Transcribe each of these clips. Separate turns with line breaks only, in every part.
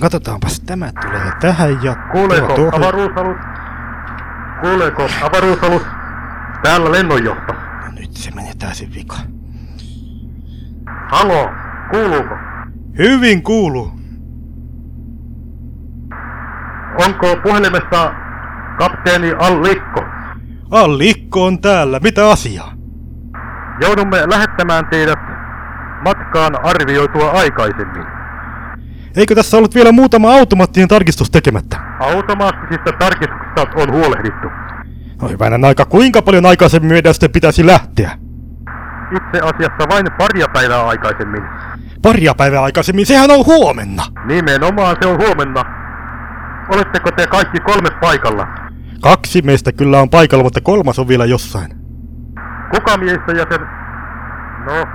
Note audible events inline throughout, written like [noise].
katsotaanpas. Tämä tulee tähän ja
Kuuleeko
tuo
avaruusalus? Kuuleeko avaruusalus? Täällä lennonjohto.
No nyt se menee täysin vika.
Halo, kuuluuko?
Hyvin kuuluu.
Onko puhelimessa kapteeni Allikko?
Allikko on täällä. Mitä asiaa?
Joudumme lähettämään teidät matkaan arvioitua aikaisemmin.
Eikö tässä ollut vielä muutama automaattinen tarkistus tekemättä?
Automaattisista tarkistuksista on huolehdittu.
No hyvänen aika, kuinka paljon aikaisemmin meidän sitten pitäisi lähteä?
Itse asiassa vain paria päivää aikaisemmin.
Paria päivää aikaisemmin, sehän on huomenna.
Nimenomaan se on huomenna. Oletteko te kaikki kolme paikalla?
Kaksi meistä kyllä on paikalla, mutta kolmas on vielä jossain.
Kuka miehistä jäsen? No,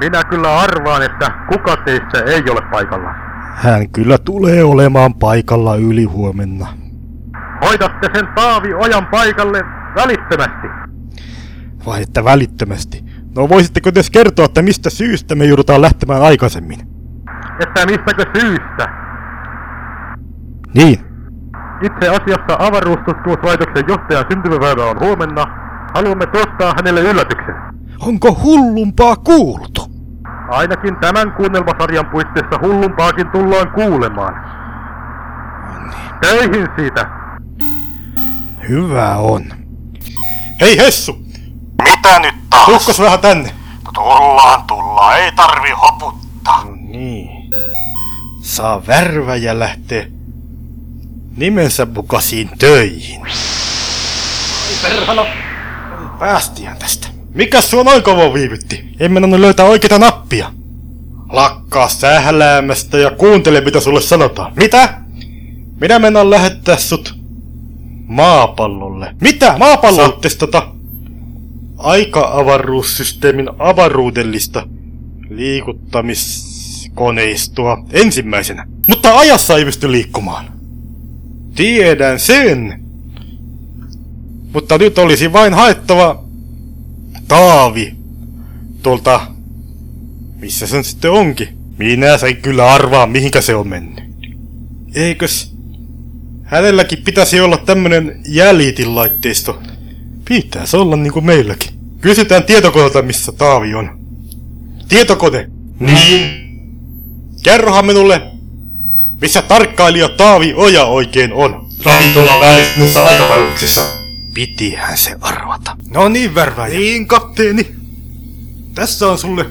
minä kyllä arvaan, että kuka teistä ei ole paikalla.
Hän kyllä tulee olemaan paikalla yli huomenna.
Hoidatte sen Taavi Ojan paikalle välittömästi.
Vai että välittömästi. No voisitteko edes kertoa, että mistä syystä me joudutaan lähtemään aikaisemmin?
Että mistäkö syystä?
Niin.
Itse asiassa avaruustutkimuslaitoksen johtajan syntymäpäivä on huomenna. Haluamme tuottaa hänelle yllätyksen.
Onko hullumpaa kuultu?
Ainakin tämän kuunnelmasarjan puitteissa hullumpaakin tullaan kuulemaan. Töihin siitä!
Hyvä on. Hei Hessu!
Mitä nyt taas?
Tuhkos vähän tänne.
Tullaan, tullaan. Ei tarvi hoputtaa.
No niin. Saa värväjä lähteä nimensä mukaisiin töihin.
Perhana!
Päästihän tästä. Mikä sua noin kauan viivytti? En mennä löytää oikeita nappia. Lakkaa sähläämästä ja kuuntele mitä sulle sanotaan. Mitä? Minä mennään lähettää sut maapallolle. Mitä? Maapallolle? Saattes tota aika-avaruussysteemin avaruudellista liikuttamiskoneistoa ensimmäisenä. Mutta ajassa ei pysty liikkumaan. Tiedän sen. Mutta nyt olisi vain haettava Taavi tuolta... Missä se sitten onkin? Minä sen kyllä arvaa, mihinkä se on mennyt. Eikös... Hänelläkin pitäisi olla tämmönen jäljitinlaitteisto. Pitäisi olla niinku meilläkin. Kysytään tietokoneelta, missä Taavi on. Tietokone! Niin? Kerrohan minulle, missä tarkkailija Taavi Oja oikein on.
Ravintola vääristyneessä aikapailuksessa.
Pitihän se arvata. No niin, värväjä. Niin, kapteeni. Tässä on sulle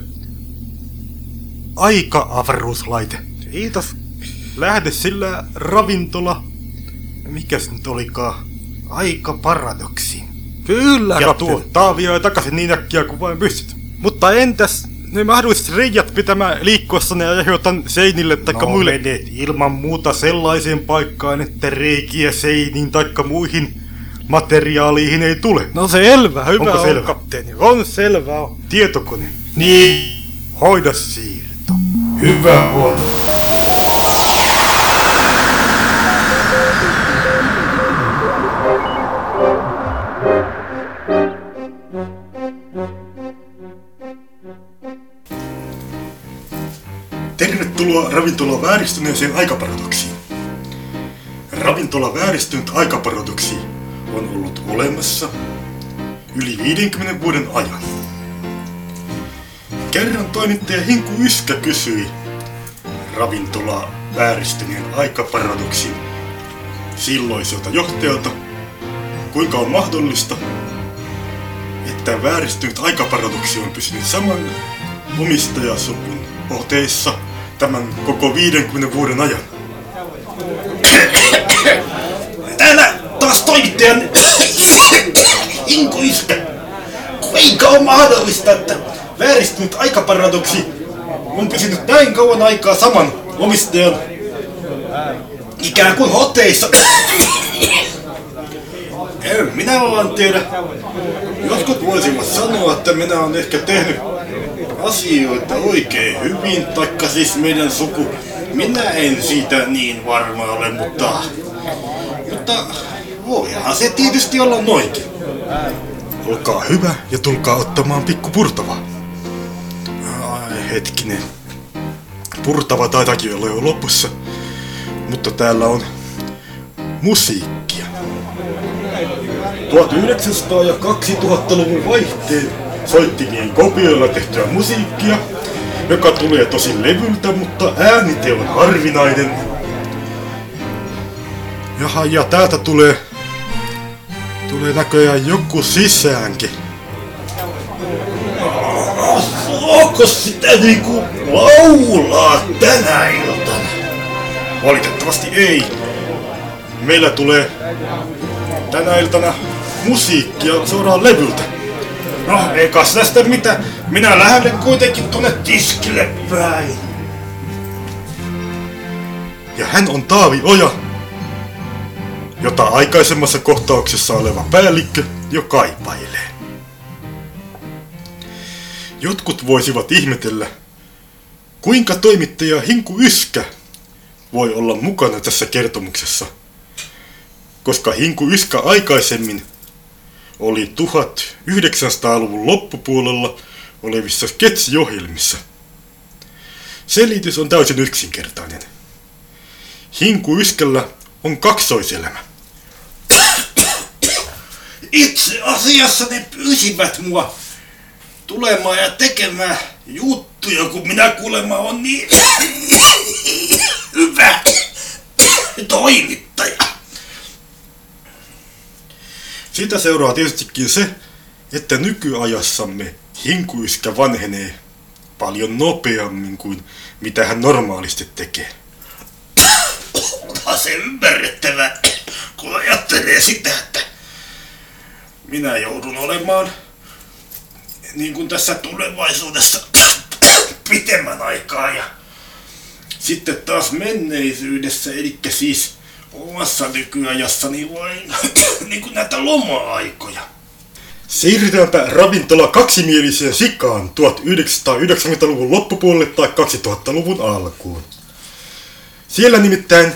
aika-avaruuslaite. Kiitos. Lähde sillä ravintola... Mikä se nyt olikaan? Aika-paradoksi. Kyllä, Ja tuo Taavia takaisin niin äkkiä kuin vain pystyt. Mutta entäs ne mahdolliset reijät pitämään liikkuessa ne aiheutan seinille taikka no, muille? menet ilman muuta sellaiseen paikkaan, että reikiä seiniin taikka muihin materiaaliihin ei tule. No selvä, hyvä Onko on, selvä? kapteeni. On selvä on. Tietokone.
Niin.
Hoida siirto.
Hyvä on.
Tervetuloa ravintola vääristyneeseen aikaparadoksiin. Ravintola vääristynyt aikaparadoksi on ollut olemassa yli 50 vuoden ajan. Kerran toimittaja Hinku Yskä kysyi ravintola vääristyneen aikaparadoksin silloiselta johtajalta, kuinka on mahdollista, että vääristynyt aikaparadoksi on pysynyt saman omistajasuvun oteissa tämän koko 50 vuoden ajan. [coughs]
Taas toimittajan [coughs] Inku Iskä. Kuinka on mahdollista, että vääristynyt aikaparadoksi on pysynyt näin kauan aikaa saman omistajan ikään kuin hoteissa? [coughs]
En minä vaan tiedä. Jotkut voisivat sanoa, että minä olen ehkä tehnyt asioita oikein hyvin, taikka siis meidän suku. Minä en siitä niin varma ole, mutta... Mutta voihan se tietysti olla noinkin. Olkaa hyvä ja tulkaa ottamaan pikku purtava. Ai, hetkinen. Purtava taitakin olla jo lopussa. Mutta täällä on musiikkia. 1900- ja 2000-luvun vaihteen soittimien kopioilla tehtyä musiikkia, joka tulee tosi levyltä, mutta äänite on harvinainen. Jaha, ja täältä tulee, tulee näköjään joku sisäänkin.
Saako sitä niinku laulaa tänä iltana?
Valitettavasti ei. Meillä tulee tänä iltana musiikkia suoraan levyltä.
No, ei kas tästä mitä. Minä lähden kuitenkin tonne tiskille päin.
Ja hän on Taavi Oja, jota aikaisemmassa kohtauksessa oleva päällikkö jo kaipailee. Jotkut voisivat ihmetellä, kuinka toimittaja Hinku Yskä voi olla mukana tässä kertomuksessa, koska Hinku Yskä aikaisemmin oli 1900-luvun loppupuolella olevissa sketsiohjelmissa. Selitys on täysin yksinkertainen. Hinku Yskällä on kaksoiselämä.
Itse asiassa ne pyysivät mua tulemaan ja tekemään juttuja, kun minä kuulemma on niin hyvä toimittaja.
Siitä seuraa tietystikin se, että nykyajassamme hinkuiskä vanhenee paljon nopeammin kuin mitä hän normaalisti tekee.
Onhan se ymmärrettävä, kun ajattelee sitä, että minä joudun olemaan niin kuin tässä tulevaisuudessa [coughs] pitemmän aikaa ja sitten taas menneisyydessä, eli siis omassa nykyajassani vain [coughs] niin kuin näitä loma-aikoja.
Siirrytäänpä ravintola kaksimieliseen sikaan 1990-luvun loppupuolelle tai 2000-luvun alkuun. Siellä nimittäin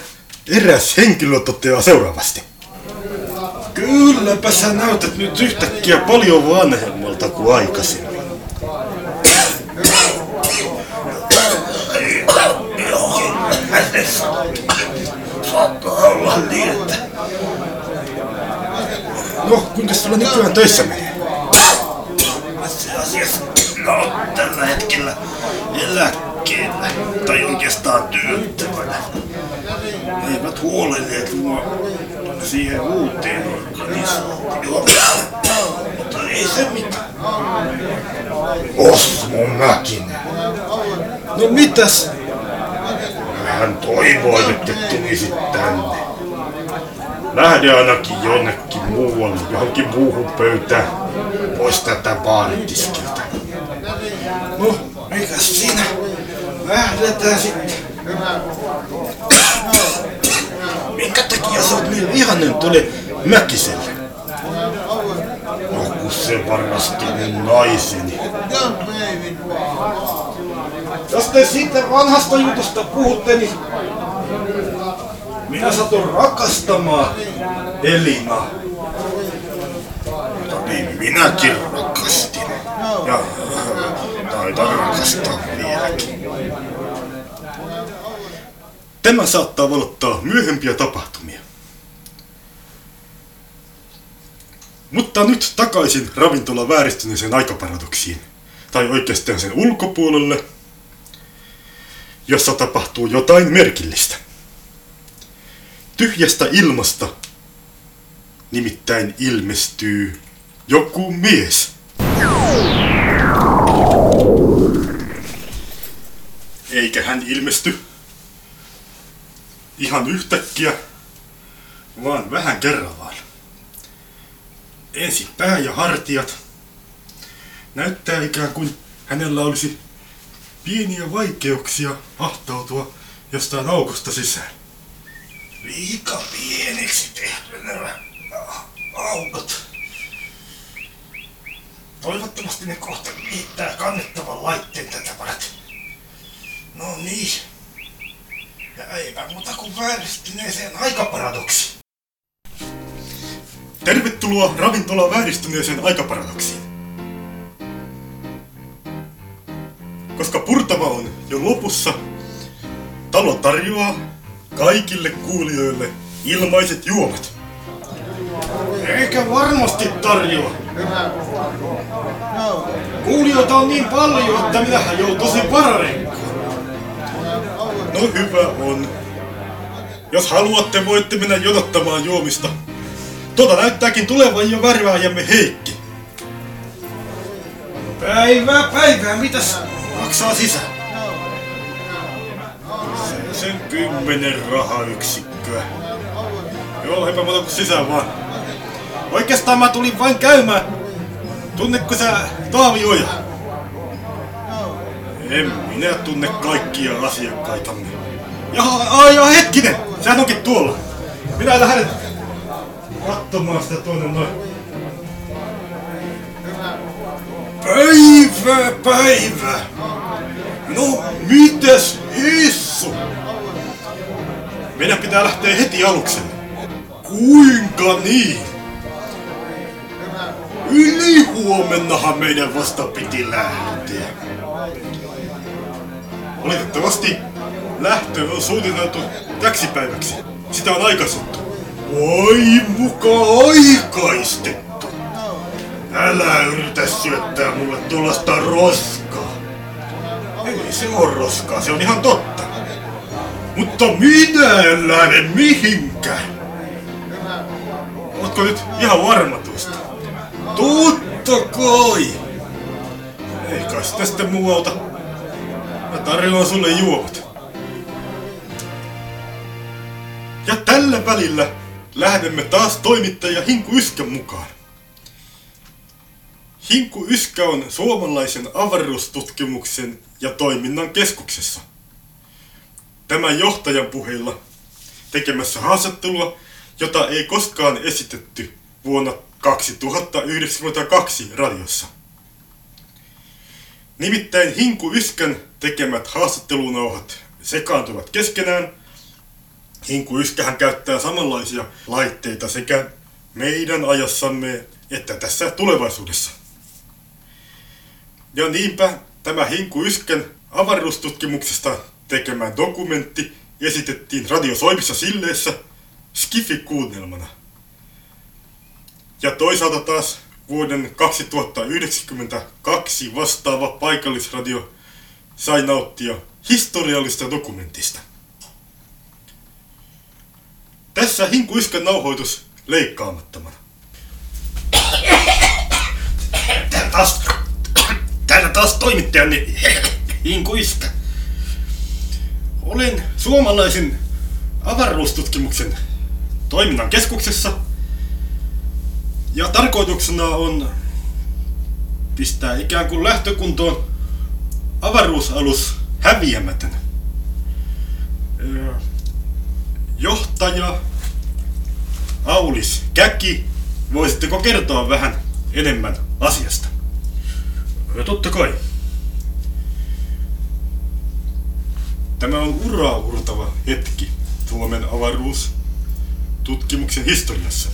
eräs henkilö toteaa seuraavasti.
Kylläpä sä näytät nyt yhtäkkiä paljon vanhemmalta kuin aikaisemmin. Saattaa olla niin, että...
No, kuinka sulla nykyään töissä menee?
Itse asiassa oon tällä hetkellä eläkkeellä, tai oikeastaan työttömänä. Eivät huolelleet mua siihen uuteen organisaatioon. Mutta ei se mitään. Osmo Mäkinen.
No mitäs?
Hän toivoi, että tulisit tänne. Lähde ainakin jonnekin muualle, johonkin muuhun pöytään. Pois tätä baaritiskiltä. No, mikäs siinä? Lähdetään sitten. Niin vihanen tuolle Mäkiselle? No kun se varmasti mun naiseni. Jos te siitä vanhasta jutusta puhutte, niin minä satun rakastamaan Elina. Mutta niin minäkin rakastin. Ja taitan rakastaa vieläkin.
Tämä saattaa valottaa myöhempiä tapahtumia. Mutta nyt takaisin ravintola vääristyneeseen aikaparadoksiin, tai oikeastaan sen ulkopuolelle, jossa tapahtuu jotain merkillistä. Tyhjästä ilmasta nimittäin ilmestyy joku mies. Eikä hän ilmesty ihan yhtäkkiä, vaan vähän kerrallaan. Ensin pää ja hartiat. Näyttää ikään kuin hänellä olisi pieniä vaikeuksia ahtautua jostain aukosta sisään.
Liika pieneksi tehty nämä aukot. Toivottavasti ne kohta liittää kannettavan laitteen tätä varten. No niin. Eipä muuta kuin vääristyneeseen aikaparadoksiin.
Tervetuloa ravintola vääristyneeseen aikaparadoksiin. Koska purtava on jo lopussa, talo tarjoaa kaikille kuulijoille ilmaiset juomat.
Eikä varmasti tarjoa. Kuulijoita on niin paljon, että minähän joutuisin vararenkaan.
No hyvä on. Jos haluatte, voitte mennä jonottamaan juomista. Tuota näyttääkin tulevan jo värvääjämme Heikki.
Päivää, päivää, mitäs maksaa sisään?
Se sen kymmenen rahayksikköä. Joo, eipä muuta kuin sisään vaan.
Oikeastaan mä tulin vain käymään. Tunnetko sä Taavi Oja?
En minä tunne kaikkia asiakkaitamme.
Ai, ai, hetkinen! Sehän onkin tuolla. Minä lähden katsomaan sitä tuonne noin. Päivä, päivä! No, mitäs hissu?
Meidän pitää lähteä heti alukselle.
Kuinka niin?
Yli huomennahan meidän vasta piti lähteä. Valitettavasti lähtö on suunniteltu täksi päiväksi. Sitä on aikaistettu.
Oi muka aikaistettu. Älä yritä syöttää mulle tuollaista roskaa.
Ei se on roskaa, se on ihan totta.
Mutta minä en lähde mihinkään.
Ootko nyt ihan varma tuosta?
Totta kai.
Ei kai sitä sitten muu auta. Mä tarjoan sulle juomat. Ja tällä välillä lähdemme taas toimittaja Hinku Yskän mukaan. Hinku Yskä on suomalaisen avaruustutkimuksen ja toiminnan keskuksessa. Tämän johtajan puheilla tekemässä haastattelua, jota ei koskaan esitetty vuonna 2092 radiossa. Nimittäin Hinku Yskän tekemät haastattelunauhat sekaantuvat keskenään. Hinku Yskähän käyttää samanlaisia laitteita sekä meidän ajassamme että tässä tulevaisuudessa. Ja niinpä tämä Hinku Yskän avaruustutkimuksesta tekemä dokumentti esitettiin radiosoimissa silleessä Skifi-kuunnelmana. Ja toisaalta taas vuoden 2092 vastaava paikallisradio sai nauttia historiallista dokumentista. Tässä Hinku Yskän nauhoitus leikkaamattomana.
Täällä taas, täällä taas toimittajani Hinku Iskä. Olen suomalaisen avaruustutkimuksen toiminnan keskuksessa. Ja tarkoituksena on pistää ikään kuin lähtökuntoon avaruusalus häviämätön. Johtaja Aulis Käki, voisitteko kertoa vähän enemmän asiasta?
Ja totta kai. Tämä on uraa hetki Suomen avaruustutkimuksen historiassa.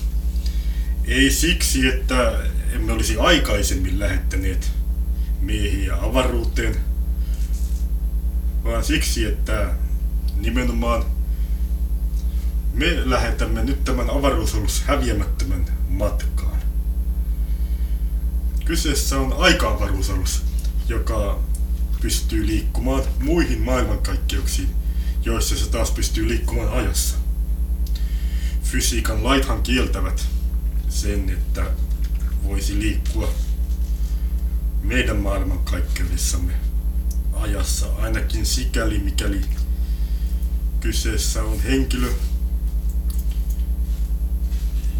Ei siksi, että emme olisi aikaisemmin lähettäneet miehiä avaruuteen, vaan siksi, että nimenomaan me lähetämme nyt tämän avaruusalus häviämättömän matkaan. Kyseessä on aika-avaruusalus, joka pystyy liikkumaan muihin maailmankaikkeuksiin, joissa se taas pystyy liikkumaan ajassa. Fysiikan laithan kieltävät sen, että voisi liikkua meidän maailmankaikkeudessamme ajassa, ainakin sikäli mikäli kyseessä on henkilö,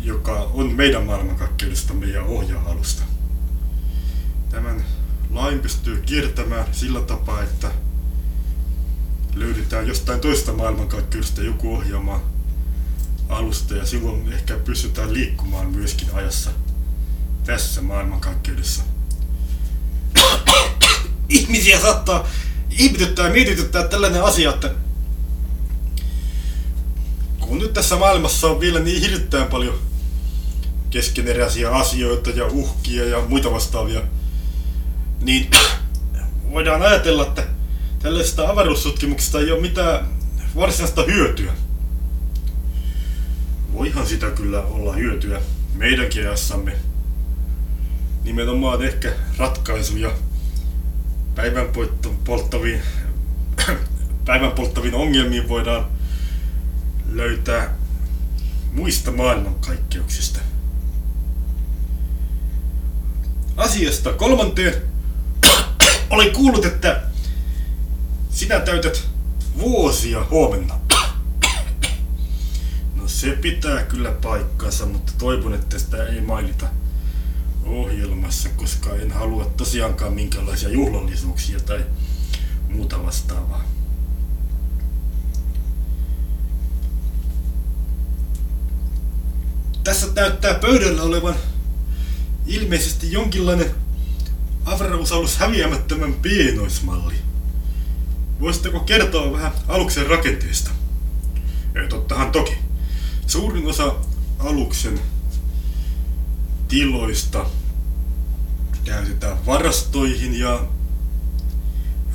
joka on meidän maailmankaikkeudestamme ja ohjaa alusta. Tämän lain pystyy kiertämään sillä tapaa, että löydetään jostain toista maailmankaikkeudesta joku ohjaamaan alusta ja silloin ehkä pystytään liikkumaan myöskin ajassa tässä maailmankaikkeudessa.
ihmisiä saattaa ihmetyttää ja mietityttää tällainen asia, että
kun nyt tässä maailmassa on vielä niin hirveän paljon keskeneräisiä asioita ja uhkia ja muita vastaavia, niin voidaan ajatella, että tällaisesta avaruustutkimuksesta ei ole mitään varsinaista hyötyä. Voihan sitä kyllä olla hyötyä meidänkin ajassamme. Nimenomaan ehkä ratkaisuja päivän polttaviin, [clears throat] päivän polttaviin ongelmiin voidaan löytää muista maailmankaikkeuksista. Asiasta kolmanteen [clears throat] olen kuullut, että sinä täytät vuosia huomenna. Se pitää kyllä paikkansa, mutta toivon, että sitä ei mainita ohjelmassa, koska en halua tosiaankaan minkälaisia juhlallisuuksia tai muuta vastaavaa. Tässä näyttää pöydällä olevan ilmeisesti jonkinlainen avaruusalus häviämättömän pienoismalli. Voisitteko kertoa vähän aluksen rakenteesta? Tottahan toki. Suurin osa aluksen tiloista käytetään varastoihin ja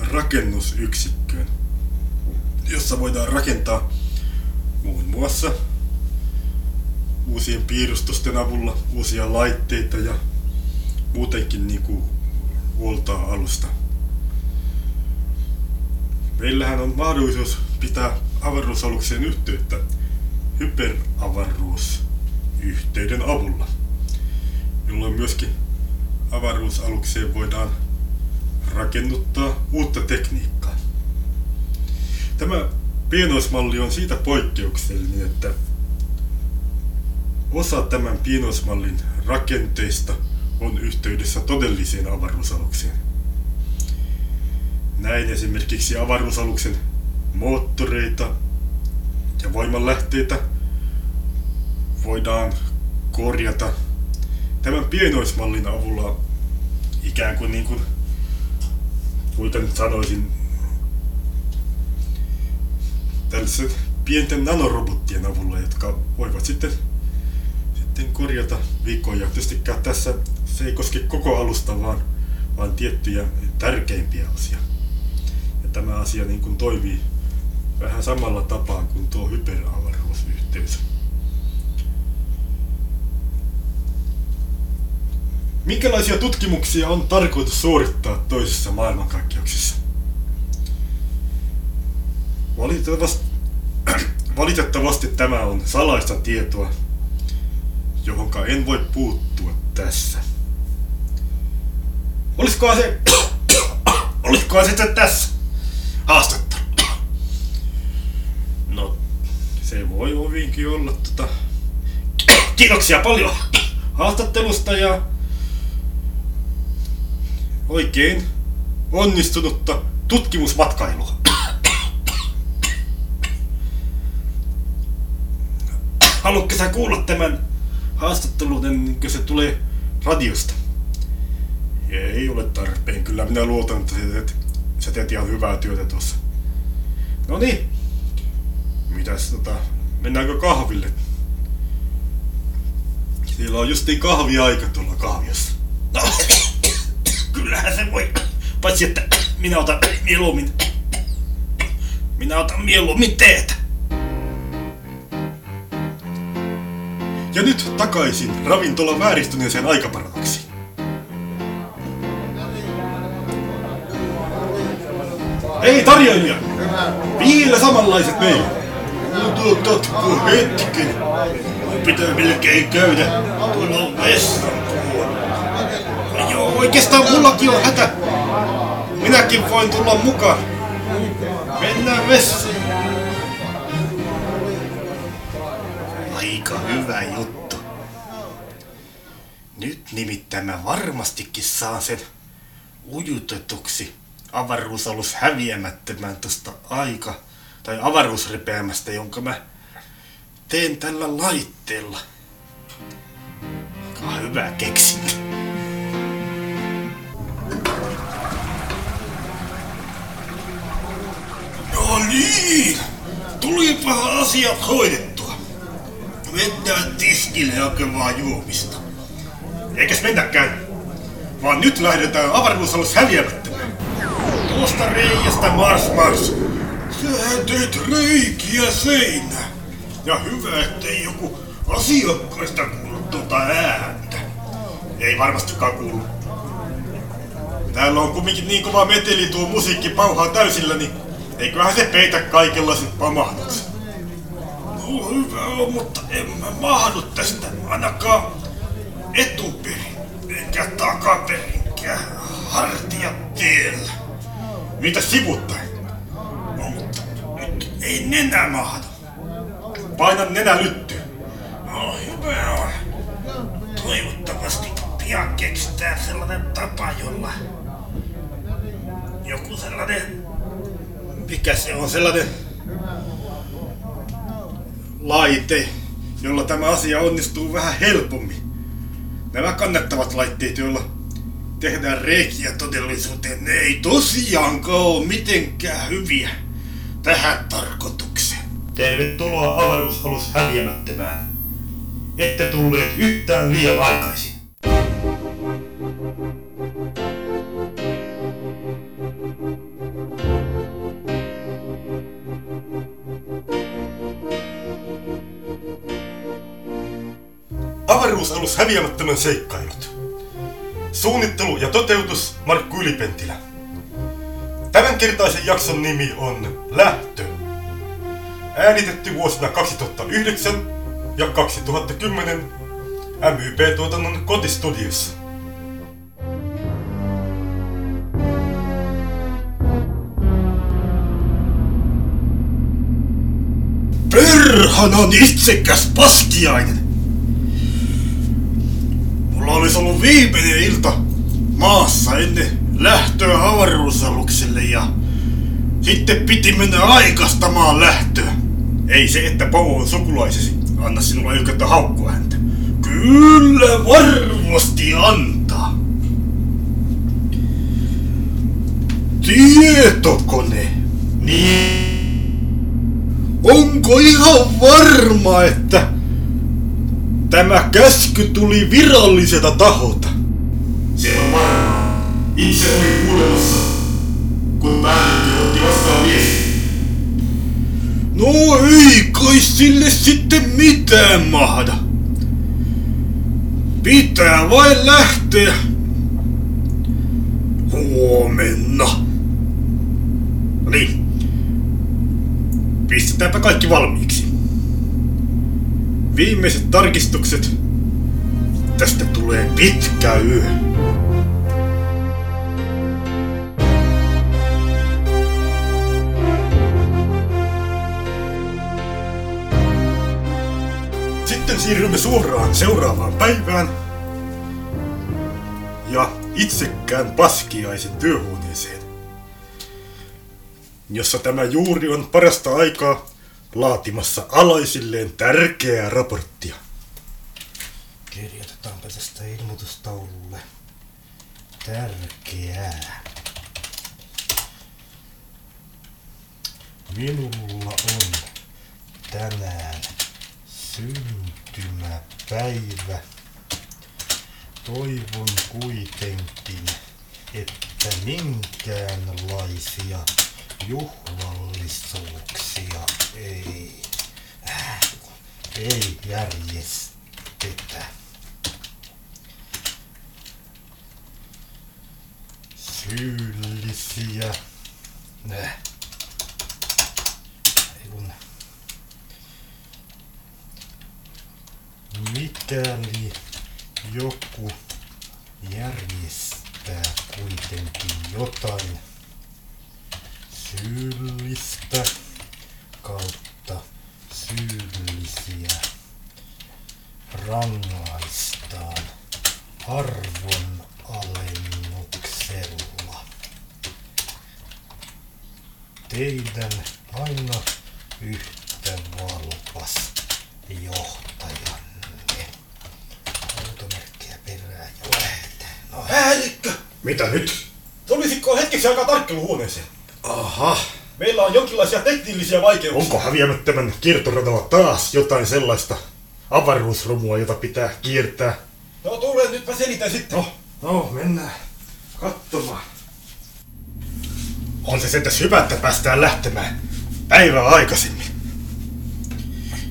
rakennusyksikköön, jossa voidaan rakentaa muun muassa uusien piirustusten avulla uusia laitteita ja muutenkin niin kuin huoltaa alusta. Meillähän on mahdollisuus pitää avaruusalukseen yhteyttä hyperavaruusyhteyden avulla, jolloin myöskin avaruusalukseen voidaan rakennuttaa uutta tekniikkaa. Tämä pienoismalli on siitä poikkeuksellinen, että osa tämän pienoismallin rakenteista on yhteydessä todelliseen avaruusalukseen. Näin esimerkiksi avaruusaluksen moottoreita ja voimanlähteitä voidaan korjata tämän pienoismallin avulla ikään kuin niin kuin, kuten sanoisin, tällaisen pienten nanorobottien avulla, jotka voivat sitten, sitten korjata vikoja. Tietystikään tässä se ei koske koko alusta, vaan, vaan tiettyjä tärkeimpiä osia. Ja tämä asia niin kuin toimii vähän samalla tapaa kuin tuo hyperavaruusyhteys. Minkälaisia tutkimuksia on tarkoitus suorittaa toisessa maailmankaikkeuksessa? Valitettavasti, valitettavasti tämä on salaista tietoa, johonka en voi puuttua tässä. Olisikohan se... Olisikohan se tässä haastattelu? No, se voi hyvinkin olla tota... Kiitoksia paljon haastattelusta ja oikein onnistunutta tutkimusmatkailua. Haluatko sä kuulla tämän haastattelun ennen kuin se tulee radiosta? Ei ole tarpeen. Kyllä minä luotan, että sä teet, sä teet ihan hyvää työtä tuossa. No niin. Mitäs tota, mennäänkö kahville? Siellä on justiin kahviaika tuolla kahviossa. No, kyllähän se voi. Paitsi että minä otan mieluummin. Minä otan mieluummin teetä. Ja nyt takaisin ravintolan vääristyneeseen aikaparadoksiin. Ei tarjoilija! Vielä samanlaiset meillä! Odotatko hetken? Pitää melkein käydä tuolla. Joo, oikeastaan mullakin on hätä. Minäkin voin tulla mukaan. Mennään vessaan. Aika hyvä juttu. Nyt nimittäin mä varmastikin saan sen ujutetuksi avaruusalus häviämättömän tosta aika tai avaruusrepeämästä, jonka mä teen tällä laitteella. Aika hyvä keksintö. Niin, tulipa asiat hoidettua. Mennään tiskille hakemaan juomista. Eikäs mennäkään, vaan nyt lähdetään avaruusalus häviämättömään. Tuosta reiästä mars mars. Sähän teit reikiä seinään. Ja hyvä, ettei joku asiakkaista kuullut tuota ääntä. Ei varmastikaan kuulu. Täällä on kumminkin niin kova meteli tuo musiikki pauhaa täysillä, niin eiköhän se peitä kaikenlaiset pamahdukset. No hyvä on, mutta en mä mahdu tästä ainakaan etuperin, eikä takaperinkään hartiat tiellä. Mitä sivuttaen? No mutta nyt ei nenä mahdu. Paina nenä lyttyyn. No hyvä on. Toivottavasti pian keksitään sellainen tapa, jolla joku sellainen... Mikä se on sellainen laite, jolla tämä asia onnistuu vähän helpommin. Nämä kannettavat laitteet, joilla tehdään reikiä todellisuuteen, ne ei tosiaankaan ole mitenkään hyviä tähän tarkoitukseen. Tervetuloa avaruusalus häviämättömään. Ette tulleet yhtään liian aikaisin.
Avaruusalus häviämättömän seikkailut. Suunnittelu ja toteutus Markku Ylipentilä. Tämänkertaisen jakson nimi on Lähtö. Äänitetty vuosina 2009 ja 2010 MYP-tuotannon kotistudiossa.
Perhanan itsekäs paskiainen! Mulla olisi ollut viimeinen ilta maassa ennen lähtöä avaruusalukselle ja sitten piti mennä aikastamaan lähtöä. Ei se, että Povo on sukulaisesi, anna sinulle ykköttä haukkua häntä. Kyllä varmasti antaa. Tietokone. Niin. Onko ihan varma, että tämä käsky tuli viralliselta taholta? Se on varma. Itse olin kuulemassa, kun päällikkö otti vastaan viesti. No ei kai sille sitten mitään mahda. Pitää vain lähteä. Huomenna. No niin. Pistetäänpä kaikki valmiiksi. Viimeiset tarkistukset. Tästä tulee pitkä yö. Sitten siirrymme suoraan seuraavaan päivään. Ja itsekään paskiaisen työhuoneeseen. Jossa tämä juuri on parasta aikaa laatimassa alaisilleen tärkeää raporttia. Kirjoitetaanpa tästä ilmoitustaululle. Tärkeää. Minulla on tänään syntymäpäivä. Toivon kuitenkin, että minkäänlaisia juhlallisuuksia ei, äh, ei järjestetä. Syyllisiä. Äh. Mikäli joku järjestää kuitenkin jotain syyllistä kautta syyllisiä rangaistaan arvon alennuksella. Teidän aina yhtä valpas johtajanne. Automerkkiä perään ja lähdetään. No, Päällikkö!
mitä nyt? Tulisitko hetkeksi aikaa tarkkeluhuoneeseen?
Aha.
Meillä on jonkinlaisia teknillisiä vaikeuksia. Onko häviämättömän kiertoradalla taas jotain sellaista avaruusromua, jota pitää kiertää?
No tule, nyt mä selitän sitten.
No, no, mennään katsomaan. On se sentäs hyvä, että päästään lähtemään päivää aikaisemmin.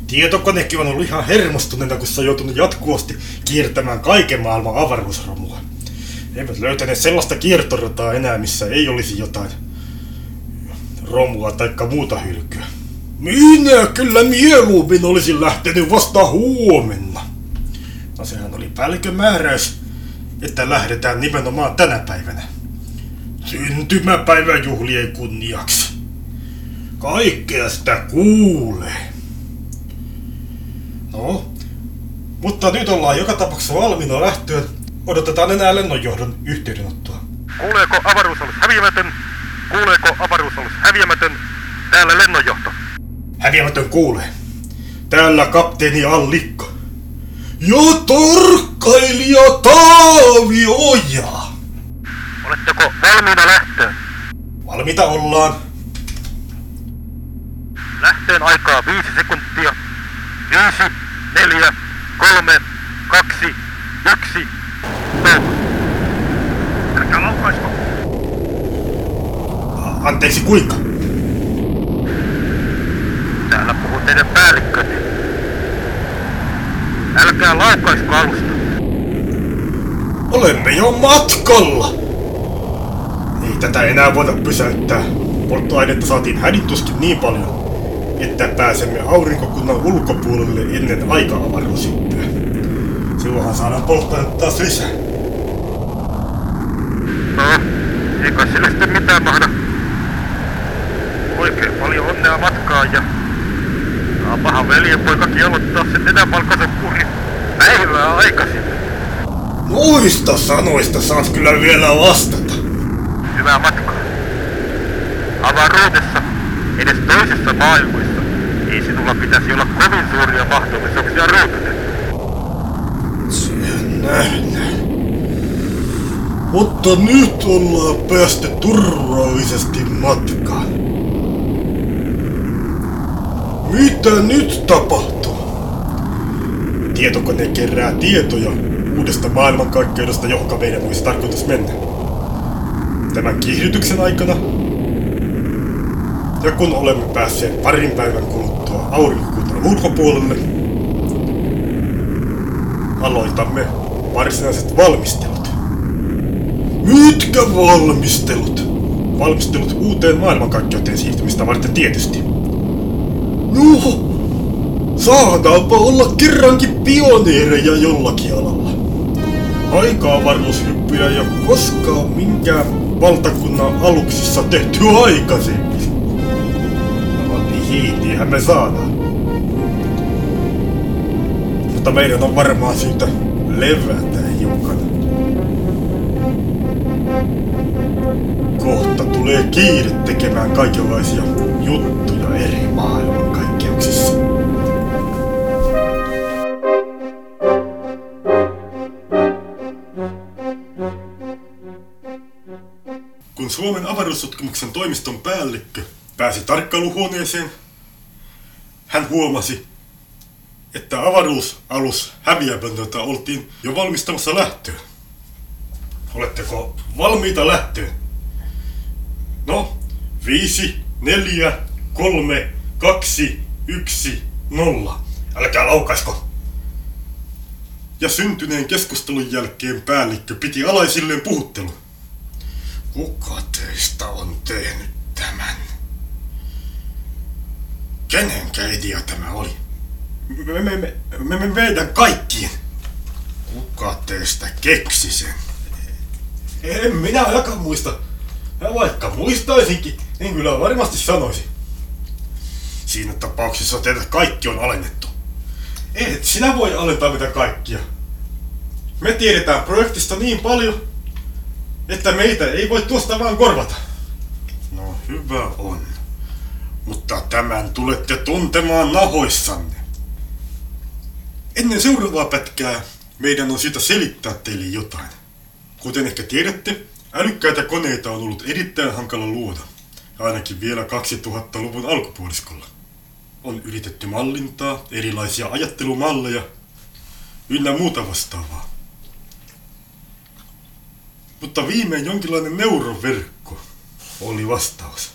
Tietokonekin on ollut ihan hermostuneena, kun se on joutunut jatkuvasti kiertämään kaiken maailman avaruusromua. Eivät löytäneet sellaista kiertorataa enää, missä ei olisi jotain romua tai muuta hylkyä. Minä kyllä mieluummin olisin lähtenyt vasta huomenna. No sehän oli päällikön määräys, että lähdetään nimenomaan tänä päivänä. Syntymäpäiväjuhlien kunniaksi. Kaikkea sitä kuulee. No, mutta nyt ollaan joka tapauksessa valmiina lähtöön. Odotetaan enää lennonjohdon yhteydenottoa.
Kuuleeko avaruusalus häviämätön? Kuuleeko avaruusalus häviämätön? Täällä lennonjohto.
Häviämätön kuulee. Täällä kapteeni Allikko. Ja tarkkailija Taavioja.
Oletteko valmiina lähtöön?
Valmiita ollaan.
Lähtöön aikaa viisi sekuntia. Viisi, neljä, kolme, kaksi, yksi,
1. Anteeksi, kuinka?
Täällä puhuu teidän päällikkönne. Älkää laukaisko alusta.
Olemme jo matkalla. Ei tätä enää voida pysäyttää. Polttoainetta saatiin hädintuskin niin paljon, että pääsemme aurinkokunnan ulkopuolelle ennen aika-avaruushyppyä. Silloinhan saadaan polttoainetta taas lisää.
No, ei kai sille sitten mitään mahda. Oikein paljon onnea matkaa ja... Saapahan veljenpoikakin aloittaa sen nenänvalkoisen kurin päivää aikaisin.
Noista sanoista saat kyllä vielä vastata.
Hyvää matkaa. Avaruudessa, edes toisissa maailmoissa, ei sinulla pitäisi olla kovin suuria mahdollisuuksia ruutata.
Sen nähdään. Mutta nyt ollaan päästy turvallisesti matkaan. Mitä nyt tapahtuu? Tietokone kerää tietoja uudesta maailmankaikkeudesta, johon meidän olisi tarkoitus mennä. Tämän kiihdytyksen aikana ja kun olemme päässeet parin päivän kuluttua aurinkokunnan ulkopuolelle, aloitamme varsinaiset valmistelut. Mitkä valmistelut? Valmistelut uuteen maailmankaikkeuteen siirtymistä varten tietysti. No, saadaanpa olla kerrankin pioneereja jollakin alalla. Aika-avaruushyppyjä ei ole koskaan minkään valtakunnan aluksissa tehty aikaisemmin. No niin, niinhän me saadaan. Mutta meidän on varmaan syytä levätä tulee kiire tekemään kaikenlaisia juttuja eri maailmankaikkeuksissa. Kun Suomen avaruustutkimuksen toimiston päällikkö pääsi tarkkailuhuoneeseen, hän huomasi, että avaruusalus häviämätöntä oltiin jo valmistamassa lähtöön. Oletteko valmiita lähtöön? No, viisi, neljä, kolme, kaksi, yksi, nolla. Älkää laukaisko. Ja syntyneen keskustelun jälkeen päällikkö piti alaisilleen puhuttelun. Kuka teistä on tehnyt tämän? Kenenkä idea tämä oli? Me, me, me, me, me meidän kaikkien. Kuka teistä keksi sen? En minä ainakaan muista. Ja vaikka muistaisinkin, niin kyllä varmasti sanoisin. Siinä tapauksessa teidät kaikki on alennettu. Et sinä voi alentaa mitä kaikkia. Me tiedetään projektista niin paljon, että meitä ei voi tuosta vaan korvata. No hyvä on. Mutta tämän tulette tuntemaan nahoissanne. Ennen seuraavaa pätkää meidän on syytä selittää teille jotain. Kuten ehkä tiedätte, älykkäitä koneita on ollut erittäin hankala luoda, ainakin vielä 2000-luvun alkupuoliskolla. On yritetty mallintaa erilaisia ajattelumalleja ynnä muuta vastaavaa. Mutta viimein jonkinlainen neuroverkko oli vastaus.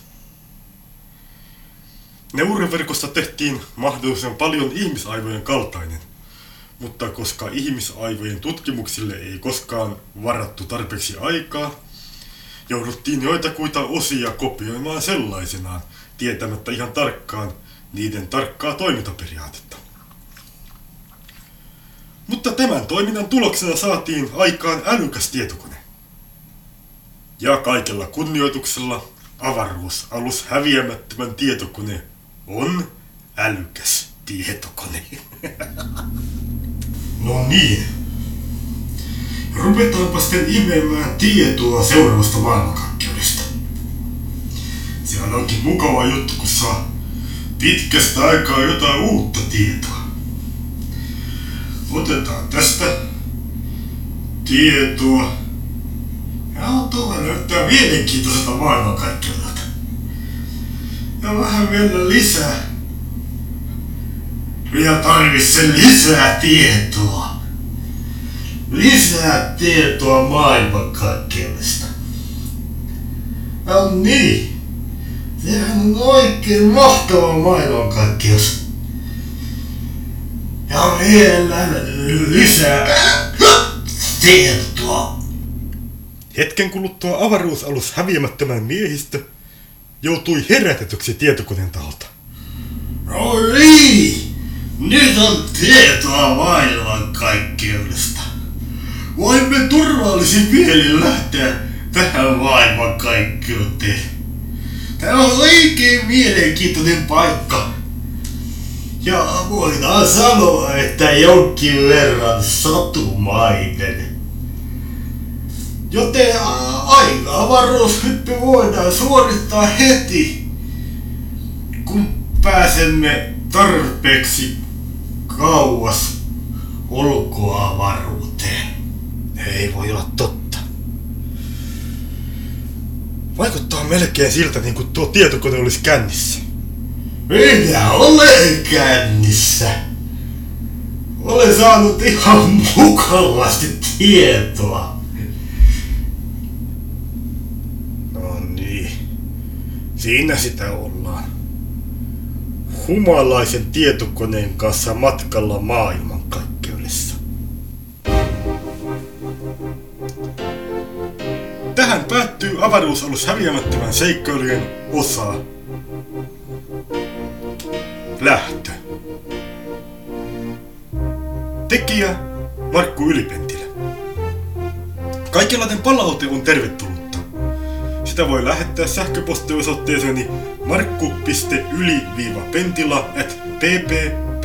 Neuroverkosta tehtiin mahdollisimman paljon ihmisaivojen kaltainen, mutta koska ihmisaivojen tutkimuksille ei koskaan varattu tarpeeksi aikaa, jouduttiin joitakuita osia kopioimaan sellaisenaan, tietämättä ihan tarkkaan niiden tarkkaa toimintaperiaatetta. Mutta tämän toiminnan tuloksena saatiin aikaan älykäs tietokone. Ja kaikella kunnioituksella avaruusalus häviämättömän tietokone on älykäs tietokone. [laughs] no niin. Rupetaanpa sitten imemään tietoa seuraavasta maailmankaikkeudesta. Sehän onkin mukava juttu, kun saa pitkästä aikaa jotain uutta tietoa. Otetaan tästä tietoa. Ja tuo näyttää mielenkiintoiselta maailmankaikkeudelta. Ja vähän vielä lisää. Minä tarvitsen lisää tietoa. Lisää tietoa maailmankaikkeudesta. No niin. Sehän on oikein mahtava maailmankaikkeus. Ja vielä lisää tietoa. Hetken kuluttua avaruusalus häviämättömän miehistö joutui herätetyksi tietokoneen taholta. No niin! Nyt on tietoa maailmankaikkeudesta. Voimme turvallisin mielin lähteä tähän maailmankaikkeuteen. Tämä on oikein mielenkiintoinen paikka. Ja voidaan sanoa, että jonkin verran satumainen. Joten aika avaruushyppy voidaan suorittaa heti, kun pääsemme tarpeeksi kauas ulkoavaruuteen. Ei voi olla totta. Vaikuttaa melkein siltä, niin kuin tuo tietokone olisi kännissä. Minä olen kännissä. Olen saanut ihan mukavasti tietoa. No niin. Siinä sitä ollaan. Humalaisen tietokoneen kanssa matkalla maailmankaikkeudessa. Tähän päättyy avaruusalus häviämättömän seikkailujen osaa. Lähtö. Tekijä Markku Ylipentilä. Kaikenlainen palaute on tervetullutta. Sitä voi lähettää sähköpostiosoitteeseeni markku.yli-pentila at pp.inet.fi.